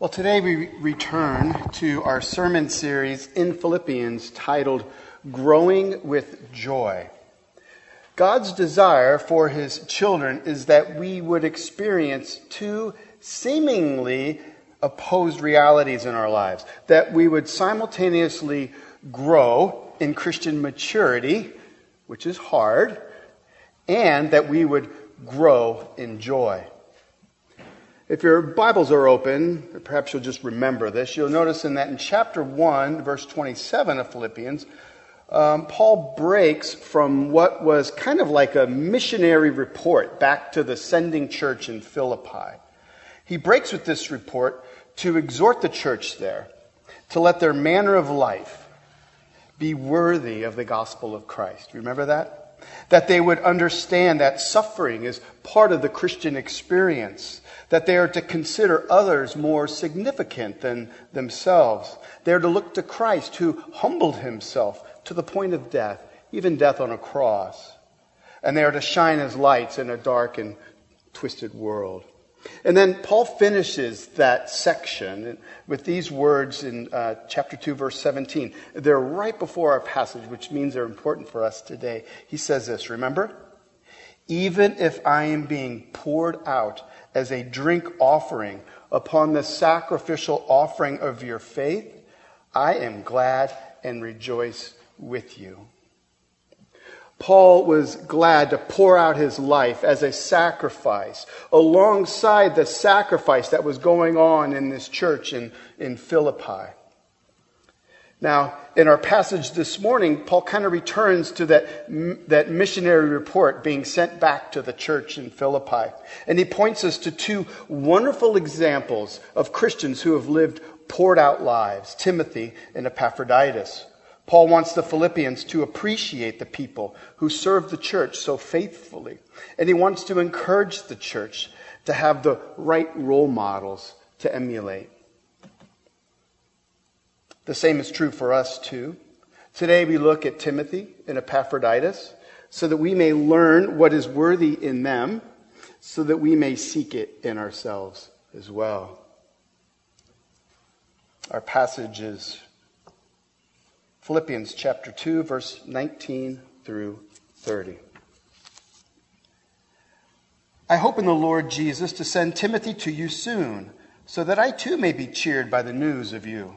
Well, today we return to our sermon series in Philippians titled Growing with Joy. God's desire for his children is that we would experience two seemingly opposed realities in our lives, that we would simultaneously grow in Christian maturity, which is hard, and that we would grow in joy. If your Bibles are open, perhaps you'll just remember this. You'll notice in that in chapter 1, verse 27 of Philippians, um, Paul breaks from what was kind of like a missionary report back to the sending church in Philippi. He breaks with this report to exhort the church there to let their manner of life be worthy of the gospel of Christ. Remember that? That they would understand that suffering is part of the Christian experience that they are to consider others more significant than themselves. They are to look to Christ, who humbled himself to the point of death, even death on a cross. And they are to shine as lights in a dark and twisted world. And then Paul finishes that section with these words in uh, chapter 2, verse 17. They're right before our passage, which means they're important for us today. He says this Remember? Even if I am being poured out as a drink offering upon the sacrificial offering of your faith, I am glad and rejoice with you. Paul was glad to pour out his life as a sacrifice alongside the sacrifice that was going on in this church in, in Philippi. Now, in our passage this morning, Paul kind of returns to that, that missionary report being sent back to the church in Philippi. And he points us to two wonderful examples of Christians who have lived poured out lives Timothy and Epaphroditus. Paul wants the Philippians to appreciate the people who serve the church so faithfully. And he wants to encourage the church to have the right role models to emulate. The same is true for us too. Today we look at Timothy and Epaphroditus so that we may learn what is worthy in them, so that we may seek it in ourselves as well. Our passage is Philippians chapter 2, verse 19 through 30. I hope in the Lord Jesus to send Timothy to you soon, so that I too may be cheered by the news of you.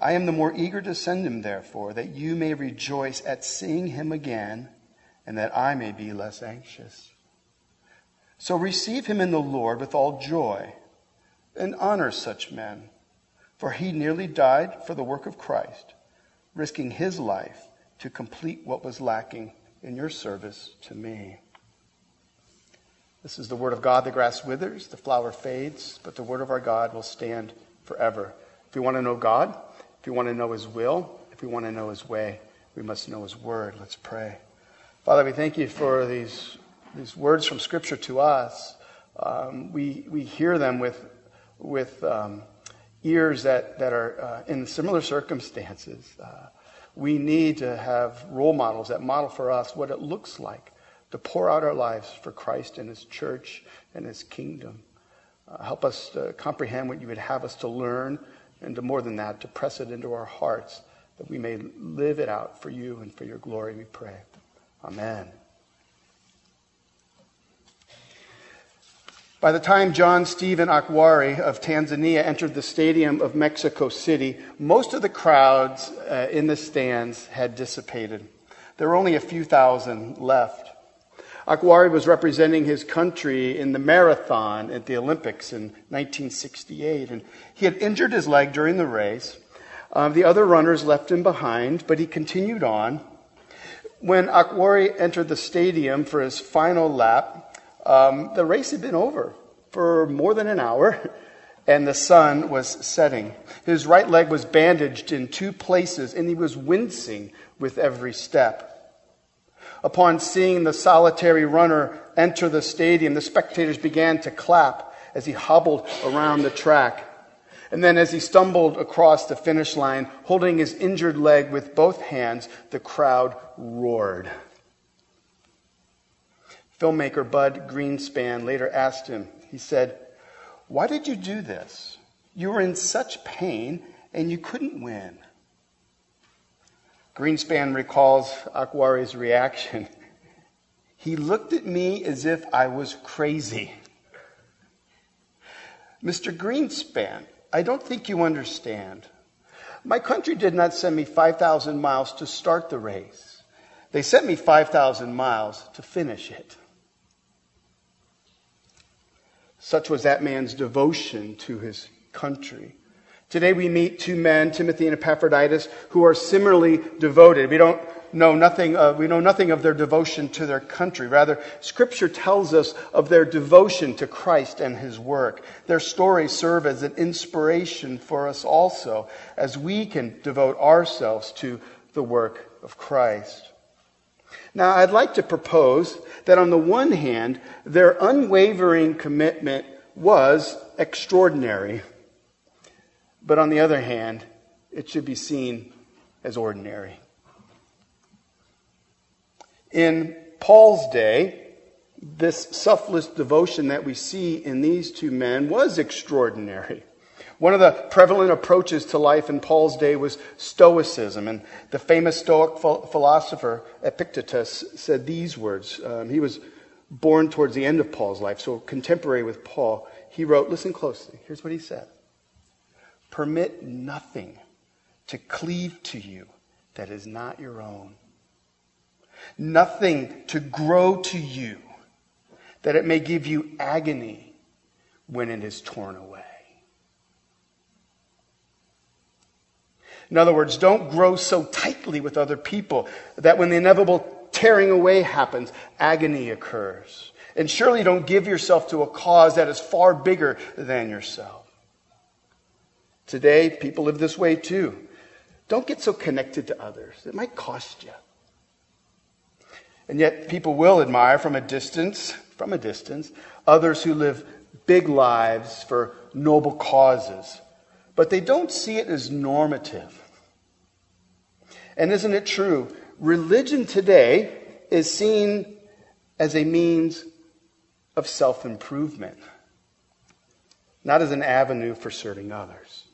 I am the more eager to send him, therefore, that you may rejoice at seeing him again, and that I may be less anxious. So receive him in the Lord with all joy, and honor such men, for he nearly died for the work of Christ, risking his life to complete what was lacking in your service to me. This is the word of God. The grass withers, the flower fades, but the word of our God will stand forever. If you want to know God, if we want to know His will, if we want to know His way, we must know His word. Let's pray. Father, we thank you for these, these words from Scripture to us. Um, we, we hear them with, with um, ears that, that are uh, in similar circumstances. Uh, we need to have role models that model for us what it looks like to pour out our lives for Christ and His church and His kingdom. Uh, help us to comprehend what you would have us to learn and to more than that, to press it into our hearts that we may live it out for you and for your glory, we pray. Amen. By the time John Stephen Akhwari of Tanzania entered the stadium of Mexico City, most of the crowds uh, in the stands had dissipated. There were only a few thousand left. Akhwari was representing his country in the marathon at the Olympics in 1968, and he had injured his leg during the race. Um, the other runners left him behind, but he continued on. When Akhwari entered the stadium for his final lap, um, the race had been over for more than an hour, and the sun was setting. His right leg was bandaged in two places, and he was wincing with every step. Upon seeing the solitary runner enter the stadium, the spectators began to clap as he hobbled around the track. And then, as he stumbled across the finish line, holding his injured leg with both hands, the crowd roared. Filmmaker Bud Greenspan later asked him, he said, Why did you do this? You were in such pain and you couldn't win. Greenspan recalls Akhwari's reaction. He looked at me as if I was crazy. Mr. Greenspan, I don't think you understand. My country did not send me 5,000 miles to start the race. They sent me 5,000 miles to finish it. Such was that man's devotion to his country. Today we meet two men, Timothy and Epaphroditus, who are similarly devoted. We don't know nothing of, we know nothing of their devotion to their country. Rather, scripture tells us of their devotion to Christ and his work. Their stories serve as an inspiration for us also as we can devote ourselves to the work of Christ. Now, I'd like to propose that on the one hand, their unwavering commitment was extraordinary. But on the other hand, it should be seen as ordinary. In Paul's day, this selfless devotion that we see in these two men was extraordinary. One of the prevalent approaches to life in Paul's day was Stoicism. And the famous Stoic philosopher Epictetus said these words. Um, he was born towards the end of Paul's life, so contemporary with Paul. He wrote, listen closely. Here's what he said Permit nothing to cleave to you that is not your own, nothing to grow to you that it may give you agony when it is torn away. In other words, don't grow so tightly with other people that when the inevitable tearing away happens, agony occurs. And surely don't give yourself to a cause that is far bigger than yourself. Today, people live this way too. Don't get so connected to others, it might cost you. And yet, people will admire from a distance, from a distance, others who live big lives for noble causes but they don't see it as normative. And isn't it true? Religion today is seen as a means of self improvement, not as an avenue for serving others.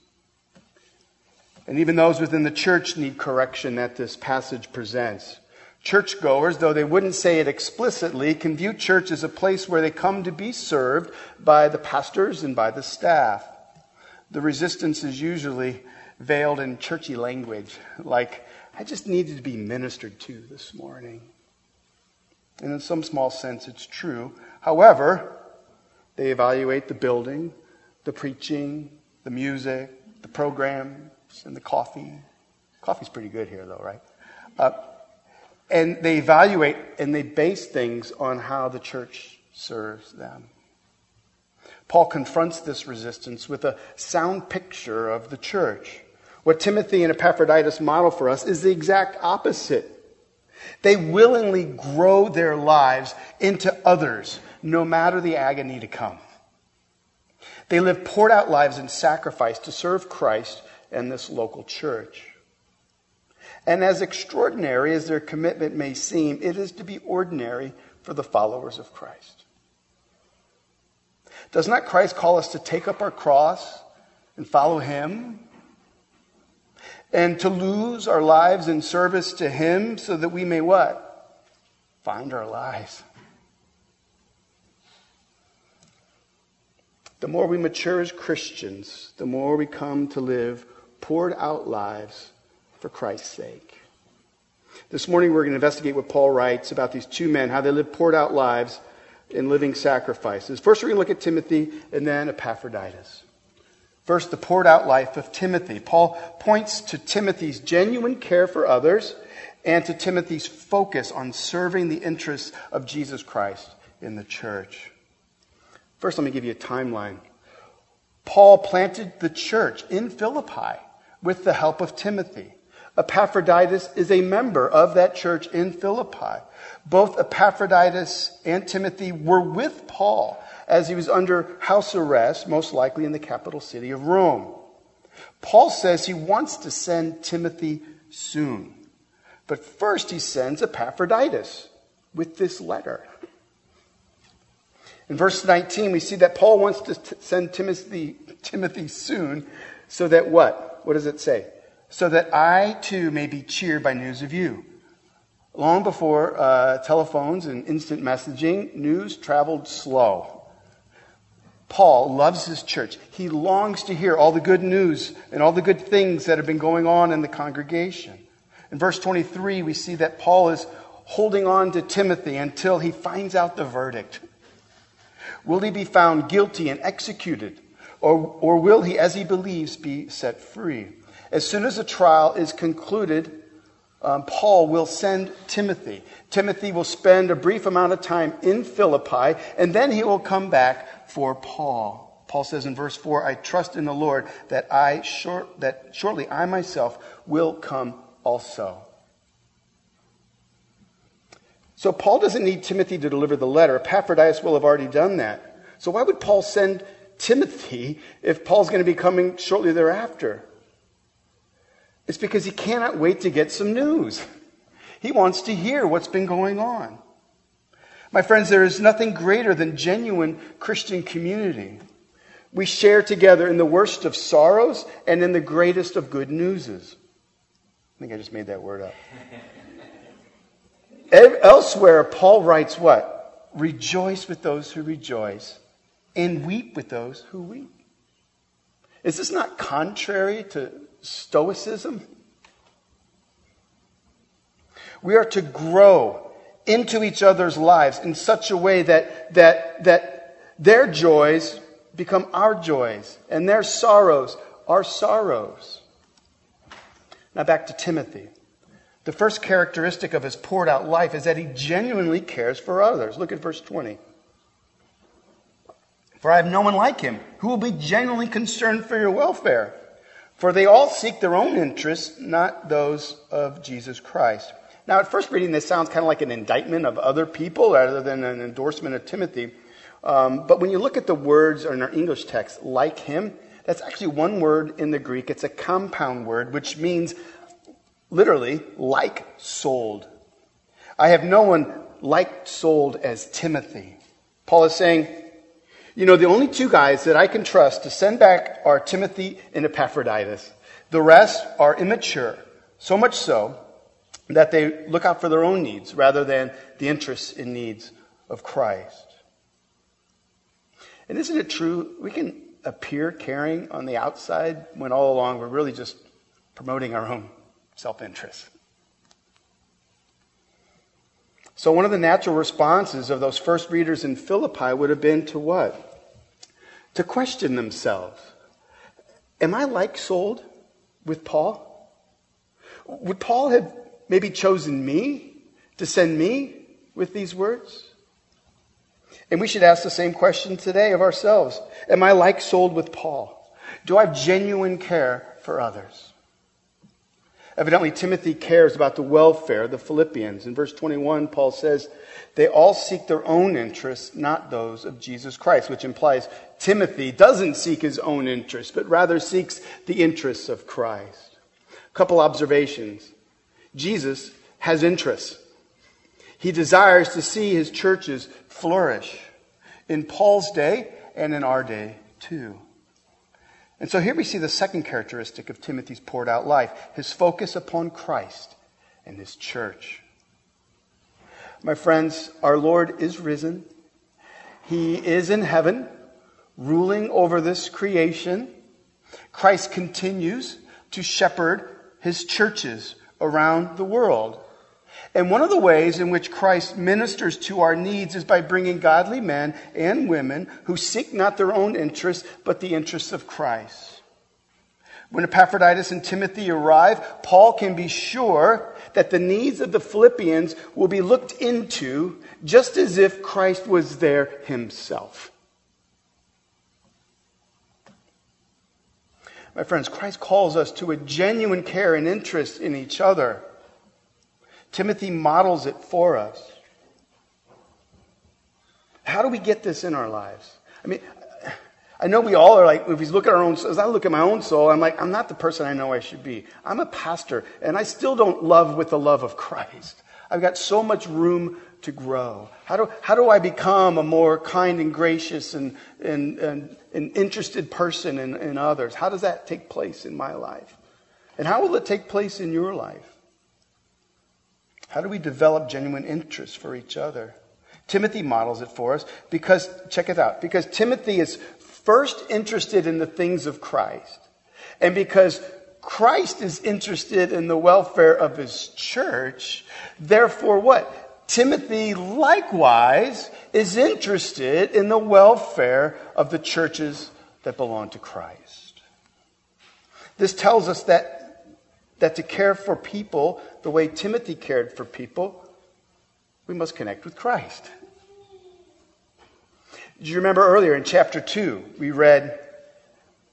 And even those within the church need correction that this passage presents. Churchgoers, though they wouldn't say it explicitly, can view church as a place where they come to be served by the pastors and by the staff. The resistance is usually veiled in churchy language, like, I just needed to be ministered to this morning. And in some small sense, it's true. However, they evaluate the building, the preaching, the music, the programs, and the coffee. Coffee's pretty good here, though, right? Uh, and they evaluate and they base things on how the church serves them. Paul confronts this resistance with a sound picture of the church. What Timothy and Epaphroditus model for us is the exact opposite. They willingly grow their lives into others, no matter the agony to come. They live poured out lives in sacrifice to serve Christ and this local church. And as extraordinary as their commitment may seem, it is to be ordinary for the followers of Christ. Does not Christ call us to take up our cross and follow Him? And to lose our lives in service to Him so that we may what? Find our lives. the more we mature as Christians, the more we come to live poured out lives for Christ's sake. This morning, we're going to investigate what Paul writes about these two men, how they lived poured out lives in living sacrifices. First, we're going to look at Timothy and then Epaphroditus. First, the poured out life of Timothy. Paul points to Timothy's genuine care for others and to Timothy's focus on serving the interests of Jesus Christ in the church. First, let me give you a timeline. Paul planted the church in Philippi with the help of Timothy. Epaphroditus is a member of that church in Philippi. Both Epaphroditus and Timothy were with Paul as he was under house arrest, most likely in the capital city of Rome. Paul says he wants to send Timothy soon. But first he sends Epaphroditus with this letter. In verse 19, we see that Paul wants to t- send Timothy, Timothy soon so that what? What does it say? So that I too may be cheered by news of you. Long before uh, telephones and instant messaging, news traveled slow. Paul loves his church. He longs to hear all the good news and all the good things that have been going on in the congregation. In verse 23, we see that Paul is holding on to Timothy until he finds out the verdict. Will he be found guilty and executed? Or, or will he, as he believes, be set free? As soon as the trial is concluded, um, Paul will send Timothy. Timothy will spend a brief amount of time in Philippi, and then he will come back for Paul. Paul says in verse 4, I trust in the Lord that I short, that shortly I myself will come also. So Paul doesn't need Timothy to deliver the letter. Epaphroditus will have already done that. So why would Paul send Timothy if Paul's going to be coming shortly thereafter? It's because he cannot wait to get some news. He wants to hear what's been going on. My friends, there is nothing greater than genuine Christian community. We share together in the worst of sorrows and in the greatest of good newses. I think I just made that word up. Elsewhere, Paul writes what? Rejoice with those who rejoice and weep with those who weep. Is this not contrary to Stoicism? We are to grow into each other's lives in such a way that, that, that their joys become our joys and their sorrows our sorrows. Now back to Timothy. The first characteristic of his poured out life is that he genuinely cares for others. Look at verse 20. For I have no one like him who will be genuinely concerned for your welfare. For they all seek their own interests, not those of Jesus Christ. Now, at first reading, this sounds kind of like an indictment of other people rather than an endorsement of Timothy. Um, but when you look at the words in our English text, like him, that's actually one word in the Greek. It's a compound word, which means literally like souled. I have no one like souled as Timothy. Paul is saying, you know, the only two guys that I can trust to send back are Timothy and Epaphroditus. The rest are immature, so much so that they look out for their own needs rather than the interests and needs of Christ. And isn't it true? We can appear caring on the outside when all along we're really just promoting our own self interest. So, one of the natural responses of those first readers in Philippi would have been to what? To question themselves Am I like souled with Paul? Would Paul have maybe chosen me to send me with these words? And we should ask the same question today of ourselves Am I like souled with Paul? Do I have genuine care for others? Evidently, Timothy cares about the welfare of the Philippians. In verse 21, Paul says, They all seek their own interests, not those of Jesus Christ, which implies Timothy doesn't seek his own interests, but rather seeks the interests of Christ. A couple observations. Jesus has interests. He desires to see his churches flourish in Paul's day and in our day too. And so here we see the second characteristic of Timothy's poured out life his focus upon Christ and his church. My friends, our Lord is risen. He is in heaven ruling over this creation, Christ continues to shepherd his churches around the world. And one of the ways in which Christ ministers to our needs is by bringing godly men and women who seek not their own interests, but the interests of Christ. When Epaphroditus and Timothy arrive, Paul can be sure that the needs of the Philippians will be looked into just as if Christ was there himself. My friends, Christ calls us to a genuine care and interest in each other. Timothy models it for us. How do we get this in our lives? I mean, I know we all are like, if we look at our own, as I look at my own soul, I'm like, I'm not the person I know I should be. I'm a pastor, and I still don't love with the love of Christ. I've got so much room to grow. How do, how do I become a more kind and gracious and, and, and, and interested person in, in others? How does that take place in my life? And how will it take place in your life? How do we develop genuine interest for each other? Timothy models it for us because, check it out, because Timothy is first interested in the things of Christ. And because Christ is interested in the welfare of his church, therefore what? Timothy likewise is interested in the welfare of the churches that belong to Christ. This tells us that that to care for people the way Timothy cared for people, we must connect with Christ. Do you remember earlier in chapter 2, we read,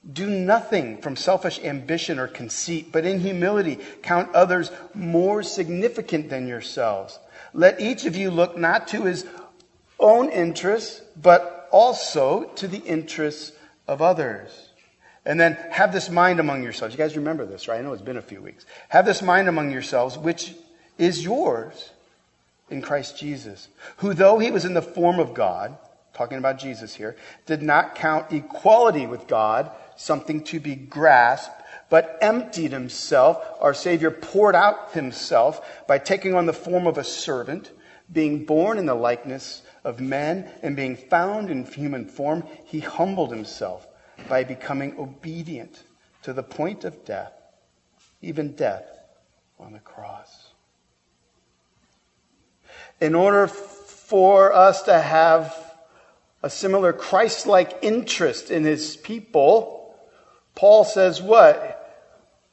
Do nothing from selfish ambition or conceit, but in humility count others more significant than yourselves. Let each of you look not to his own interests, but also to the interests of others. And then have this mind among yourselves. You guys remember this, right? I know it's been a few weeks. Have this mind among yourselves, which is yours in Christ Jesus, who though he was in the form of God, talking about Jesus here, did not count equality with God something to be grasped, but emptied himself. Our Savior poured out himself by taking on the form of a servant, being born in the likeness of men, and being found in human form, he humbled himself by becoming obedient to the point of death, even death on the cross. In order for us to have a similar Christ like interest in his people, Paul says what?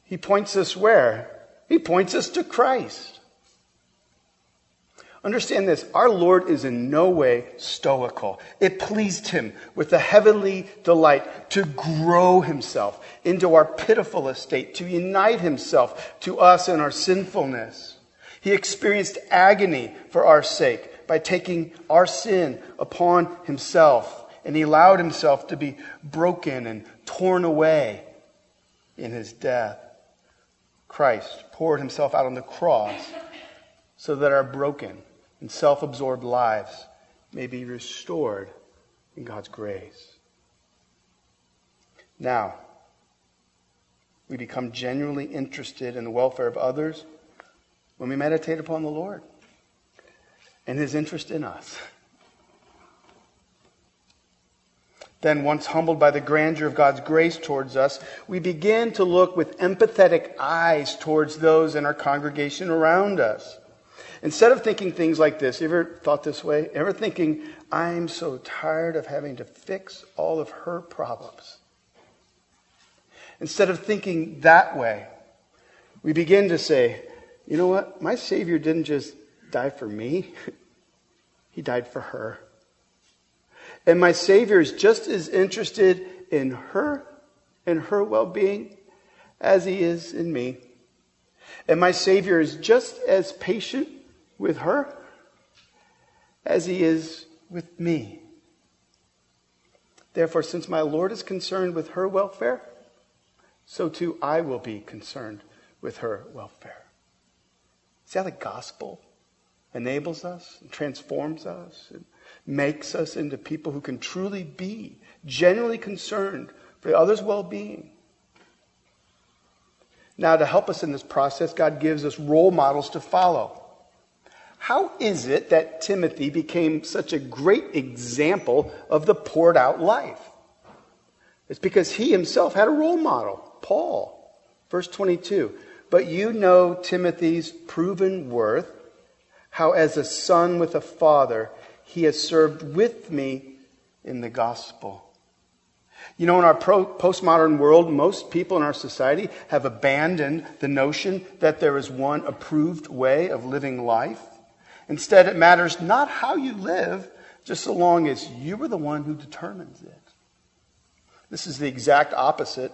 He points us where? He points us to Christ. Understand this our Lord is in no way stoical. It pleased him with a heavenly delight to grow himself into our pitiful estate, to unite himself to us in our sinfulness. He experienced agony for our sake by taking our sin upon himself, and he allowed himself to be broken and torn away in his death. Christ poured himself out on the cross so that our broken and self absorbed lives may be restored in God's grace. Now, we become genuinely interested in the welfare of others when we meditate upon the Lord and his interest in us. Then, once humbled by the grandeur of God's grace towards us, we begin to look with empathetic eyes towards those in our congregation around us. Instead of thinking things like this, you ever thought this way? Ever thinking, I'm so tired of having to fix all of her problems? Instead of thinking that way, we begin to say, you know what? My Savior didn't just die for me, He died for her. And my Savior is just as interested in her and her well being as He is in me. And my Savior is just as patient with her as he is with me. Therefore, since my Lord is concerned with her welfare, so too I will be concerned with her welfare. See how the gospel enables us and transforms us and makes us into people who can truly be genuinely concerned for the other's well being. Now, to help us in this process, God gives us role models to follow. How is it that Timothy became such a great example of the poured out life? It's because he himself had a role model, Paul. Verse 22 But you know Timothy's proven worth, how as a son with a father, he has served with me in the gospel. You know, in our pro- postmodern world, most people in our society have abandoned the notion that there is one approved way of living life. Instead, it matters not how you live, just so long as you are the one who determines it. This is the exact opposite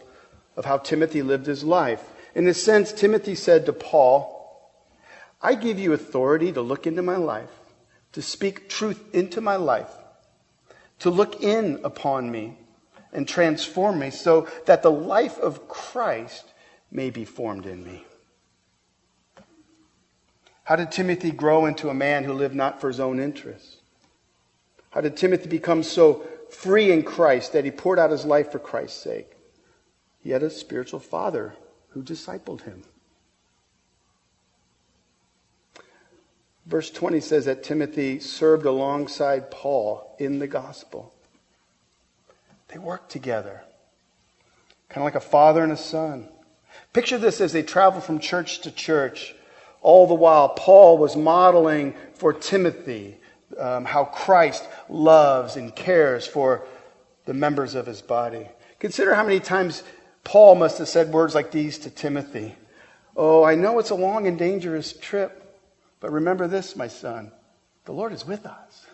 of how Timothy lived his life. In a sense, Timothy said to Paul, I give you authority to look into my life, to speak truth into my life, to look in upon me and transform me so that the life of Christ may be formed in me. How did Timothy grow into a man who lived not for his own interests? How did Timothy become so free in Christ that he poured out his life for Christ's sake? He had a spiritual father who discipled him. Verse 20 says that Timothy served alongside Paul in the gospel. They worked together, kind of like a father and a son. Picture this as they travel from church to church. All the while, Paul was modeling for Timothy um, how Christ loves and cares for the members of his body. Consider how many times Paul must have said words like these to Timothy Oh, I know it's a long and dangerous trip, but remember this, my son the Lord is with us.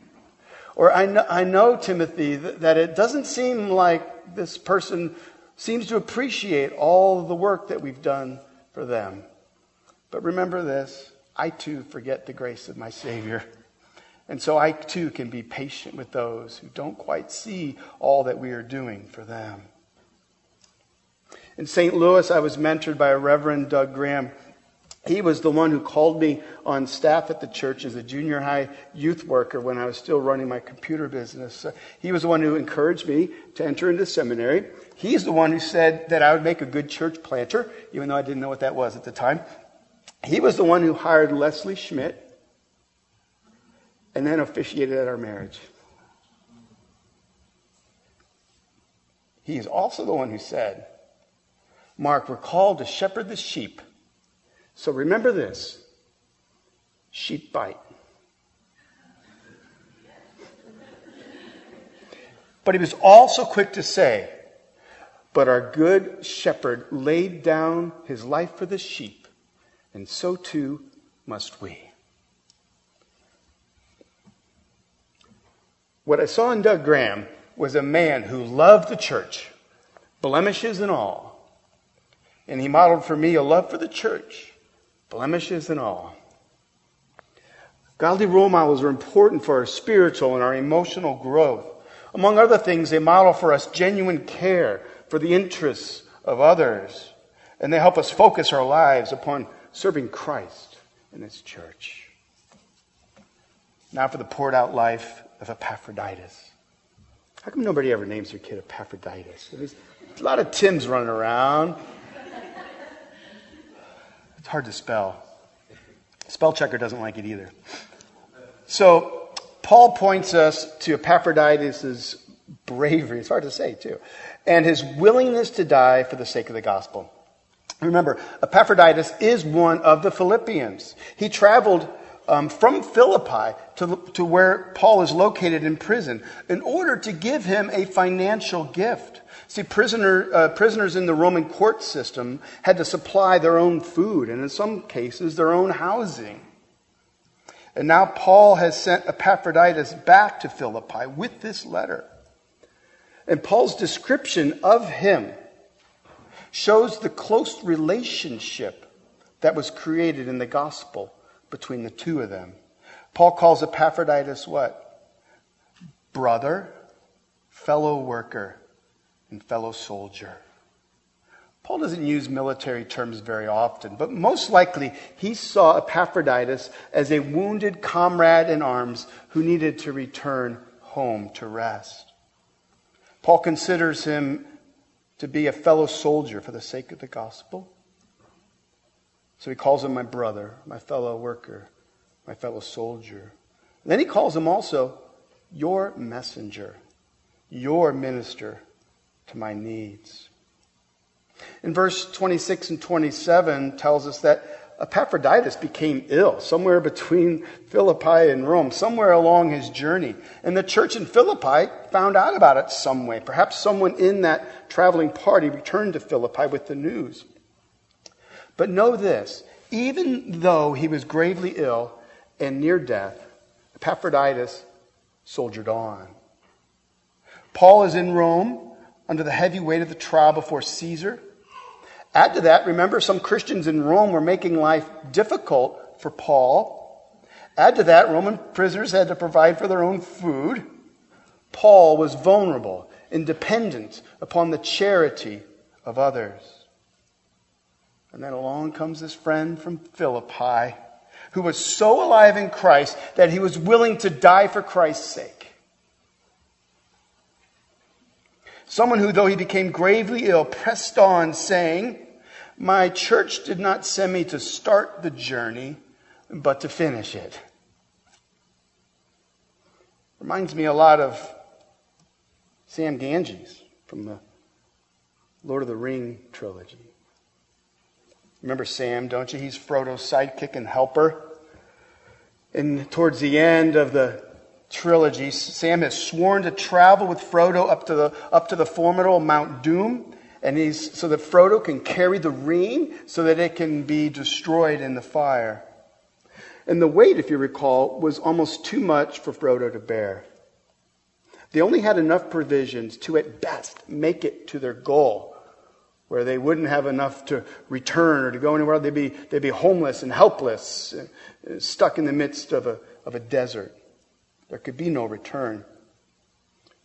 or I know, I know Timothy, that, it doesn't seem like this person seems to appreciate all the work that we've done for them. But remember this I too forget the grace of my Savior. And so I too can be patient with those who don't quite see all that we are doing for them. In St. Louis, I was mentored by a Reverend Doug Graham. He was the one who called me on staff at the church as a junior high youth worker when I was still running my computer business. Uh, he was the one who encouraged me to enter into seminary. He's the one who said that I would make a good church planter, even though I didn't know what that was at the time. He was the one who hired Leslie Schmidt and then officiated at our marriage. He is also the one who said, Mark, we're called to shepherd the sheep. So remember this sheep bite. But he was also quick to say, But our good shepherd laid down his life for the sheep, and so too must we. What I saw in Doug Graham was a man who loved the church, blemishes and all and he modeled for me a love for the church, blemishes and all. Godly role models are important for our spiritual and our emotional growth. Among other things, they model for us genuine care for the interests of others, and they help us focus our lives upon serving Christ and his church. Now for the poured out life of Epaphroditus. How come nobody ever names their kid Epaphroditus? There's a lot of Tims running around. It's hard to spell. Spell checker doesn't like it either. So, Paul points us to Epaphroditus' bravery, it's hard to say too, and his willingness to die for the sake of the gospel. Remember, Epaphroditus is one of the Philippians. He traveled um, from Philippi to, to where Paul is located in prison in order to give him a financial gift. See, prisoner, uh, prisoners in the Roman court system had to supply their own food and, in some cases, their own housing. And now Paul has sent Epaphroditus back to Philippi with this letter. And Paul's description of him shows the close relationship that was created in the gospel between the two of them. Paul calls Epaphroditus what? Brother, fellow worker, and fellow soldier. Paul doesn't use military terms very often, but most likely he saw Epaphroditus as a wounded comrade in arms who needed to return home to rest. Paul considers him to be a fellow soldier for the sake of the gospel. So he calls him my brother, my fellow worker, my fellow soldier. And then he calls him also your messenger, your minister to my needs. In verse 26 and 27 tells us that Epaphroditus became ill somewhere between Philippi and Rome, somewhere along his journey. And the church in Philippi found out about it some way. Perhaps someone in that traveling party returned to Philippi with the news. But know this even though he was gravely ill and near death, Epaphroditus soldiered on. Paul is in Rome under the heavy weight of the trial before Caesar. Add to that, remember, some Christians in Rome were making life difficult for Paul. Add to that, Roman prisoners had to provide for their own food. Paul was vulnerable and dependent upon the charity of others. And then along comes this friend from Philippi who was so alive in Christ that he was willing to die for Christ's sake. Someone who, though he became gravely ill, pressed on, saying, My church did not send me to start the journey, but to finish it. Reminds me a lot of Sam Gamgee from the Lord of the Ring trilogy. Remember Sam, don't you? He's Frodo's sidekick and helper. And towards the end of the trilogy, Sam has sworn to travel with Frodo up to the, up to the formidable Mount Doom, and he's, so that Frodo can carry the ring so that it can be destroyed in the fire. And the weight, if you recall, was almost too much for Frodo to bear. They only had enough provisions to, at best, make it to their goal, where they wouldn't have enough to return or to go anywhere. They'd be, they'd be homeless and helpless, uh, stuck in the midst of a, of a desert. There could be no return.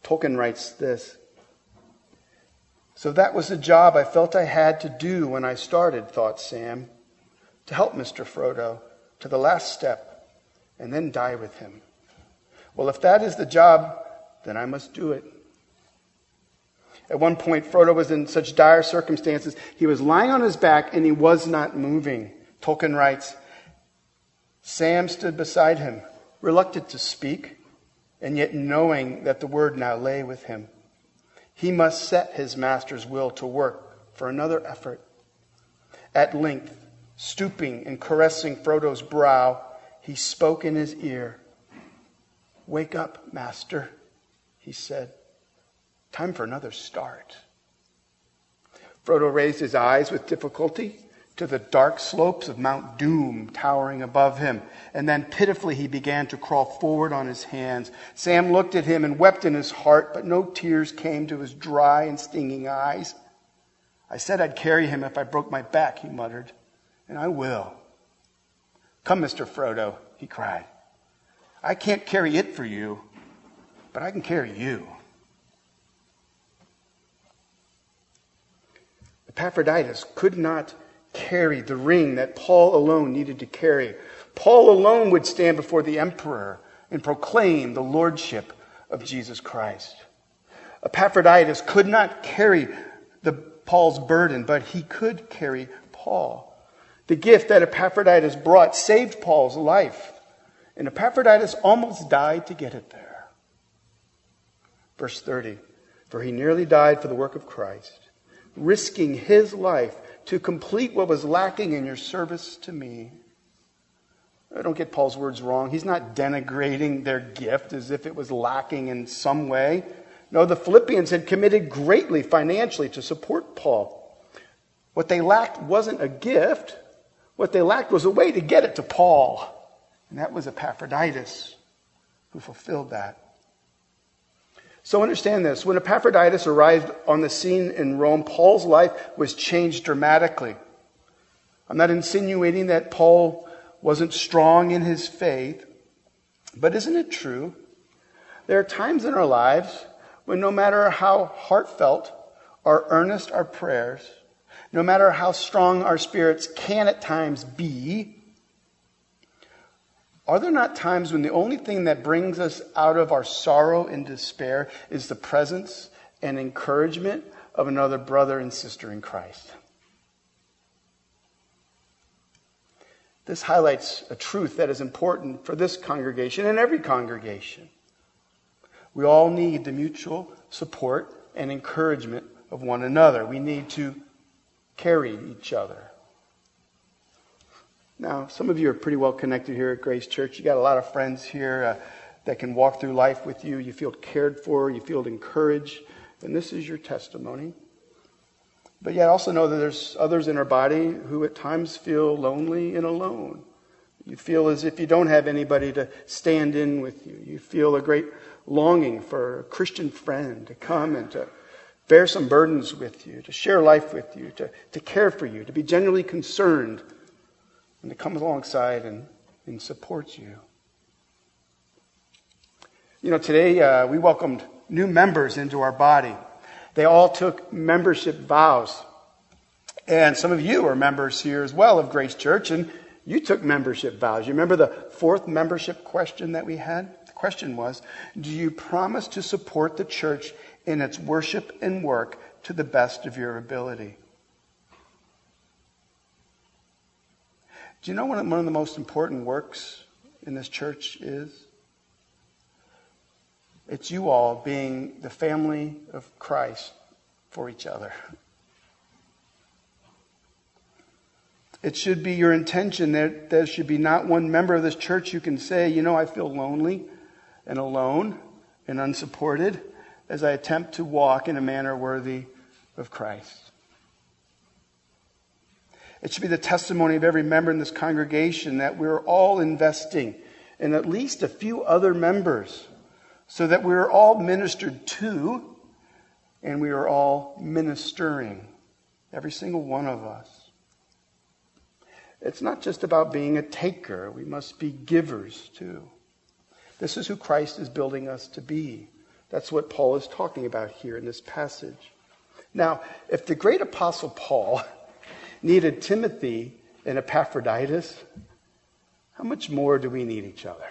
Tolkien writes this. So that was the job I felt I had to do when I started, thought Sam, to help Mr. Frodo to the last step and then die with him. Well, if that is the job, then I must do it. At one point, Frodo was in such dire circumstances, he was lying on his back and he was not moving. Tolkien writes, Sam stood beside him, reluctant to speak, and yet knowing that the word now lay with him. He must set his master's will to work for another effort. At length, stooping and caressing Frodo's brow, he spoke in his ear. Wake up, master, he said. Time for another start. Frodo raised his eyes with difficulty to the dark slopes of Mount Doom towering above him. And then pitifully he began to crawl forward on his hands. Sam looked at him and wept in his heart, but no tears came to his dry and stinging eyes. I said I'd carry him if I broke my back, he muttered, and I will. Come, Mr. Frodo, he cried. I can't carry it for you, but I can carry you. Epaphroditus could not carry the ring that Paul alone needed to carry. Paul alone would stand before the emperor and proclaim the lordship of Jesus Christ. Epaphroditus could not carry the, Paul's burden, but he could carry Paul. The gift that Epaphroditus brought saved Paul's life, and Epaphroditus almost died to get it there. Verse 30 For he nearly died for the work of Christ, risking his life to complete what was lacking in your service to me. I don't get Paul's words wrong. He's not denigrating their gift as if it was lacking in some way. No, the Philippians had committed greatly financially to support Paul. What they lacked wasn't a gift. What they lacked was a way to get it to Paul. And that was Epaphroditus who fulfilled that. So understand this. When Epaphroditus arrived on the scene in Rome, Paul's life was changed dramatically. I'm not insinuating that Paul wasn't strong in his faith, but isn't it true? There are times in our lives when no matter how heartfelt or earnest our prayers, no matter how strong our spirits can at times be, are there not times when the only thing that brings us out of our sorrow and despair is the presence and encouragement of another brother and sister in Christ? This highlights a truth that is important for this congregation and every congregation. We all need the mutual support and encouragement of one another. We need to carry each other. Now, some of you are pretty well connected here at Grace Church. You got a lot of friends here uh, that can walk through life with you. You feel cared for, you feel encouraged, and this is your testimony. But yet also know that there's others in our body who at times feel lonely and alone. You feel as if you don't have anybody to stand in with you. You feel a great longing for a Christian friend to come and to bear some burdens with you, to share life with you, to, to care for you, to be genuinely concerned, and to come alongside and, and support you. You know, today uh, we welcomed new members into our body. They all took membership vows. And some of you are members here as well of Grace Church, and you took membership vows. You remember the fourth membership question that we had? The question was Do you promise to support the church in its worship and work to the best of your ability? Do you know what one of the most important works in this church is? It's you all being the family of Christ for each other. It should be your intention that there should be not one member of this church who can say, you know, I feel lonely and alone and unsupported as I attempt to walk in a manner worthy of Christ. It should be the testimony of every member in this congregation that we're all investing in at least a few other members so that we're all ministered to and we are all ministering, every single one of us. It's not just about being a taker, we must be givers too. This is who Christ is building us to be. That's what Paul is talking about here in this passage. Now, if the great apostle Paul needed Timothy and Epaphroditus, how much more do we need each other?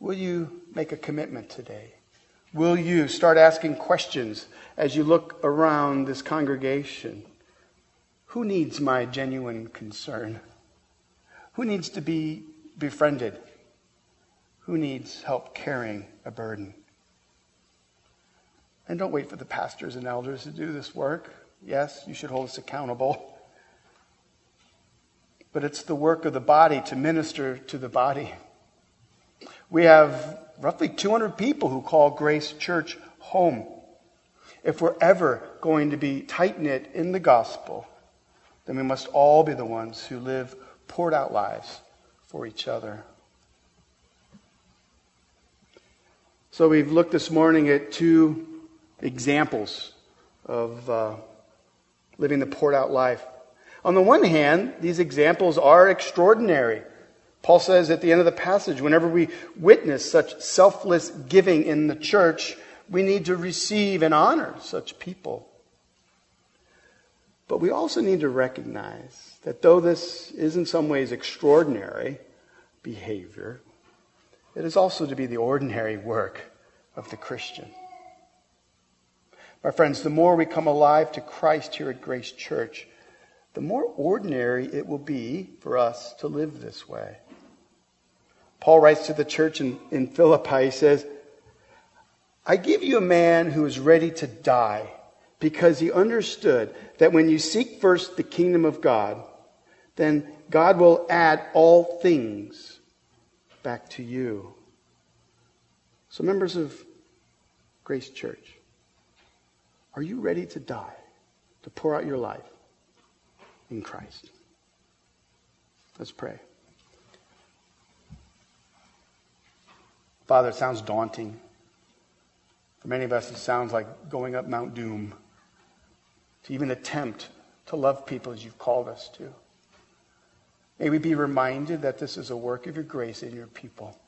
Will you make a commitment today? Will you start asking questions as you look around this congregation? Who needs my genuine concern? Who needs to be befriended? Who needs help carrying a burden? And don't wait for the pastors and elders to do this work. Yes, you should hold us accountable. But it's the work of the body to minister to the body. We have roughly 200 people who call Grace Church home. If we're ever going to be tight knit in the gospel, then we must all be the ones who live poured out lives for each other. So we've looked this morning at two examples of uh, living the poured out life. On the one hand, these examples are extraordinary. Paul says at the end of the passage, whenever we witness such selfless giving in the church, we need to receive and honor such people. But we also need to recognize that though this is in some ways extraordinary behavior, it is also to be the ordinary work of the Christian. My friends, the more we come alive to Christ here at Grace Church, the more ordinary it will be for us to live this way. Paul writes to the church in, in Philippi, he says, I give you a man who is ready to die because he understood that when you seek first the kingdom of God, then God will add all things back to you. So, members of Grace Church, are you ready to die, to pour out your life in Christ? Let's pray. Father, it sounds daunting. For many of us, it sounds like going up Mount Doom to even attempt to love people as you've called us to. May we be reminded that this is a work of your grace in your people.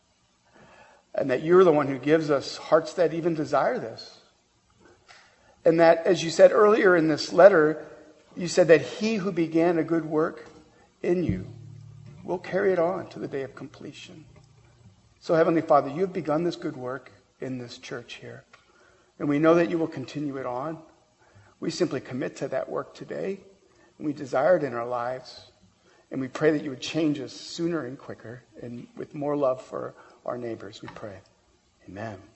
And that you're the one who gives us hearts that even desire this. And that, as you said earlier in this letter, you said that he who began a good work in you will carry it on to the day of completion. So, Heavenly Father, you have begun this good work in this church here. And we know that you will continue it on. We simply commit to that work today. And we desire it in our lives. And we pray that you would change us sooner and quicker and with more love for our neighbors. We pray. Amen.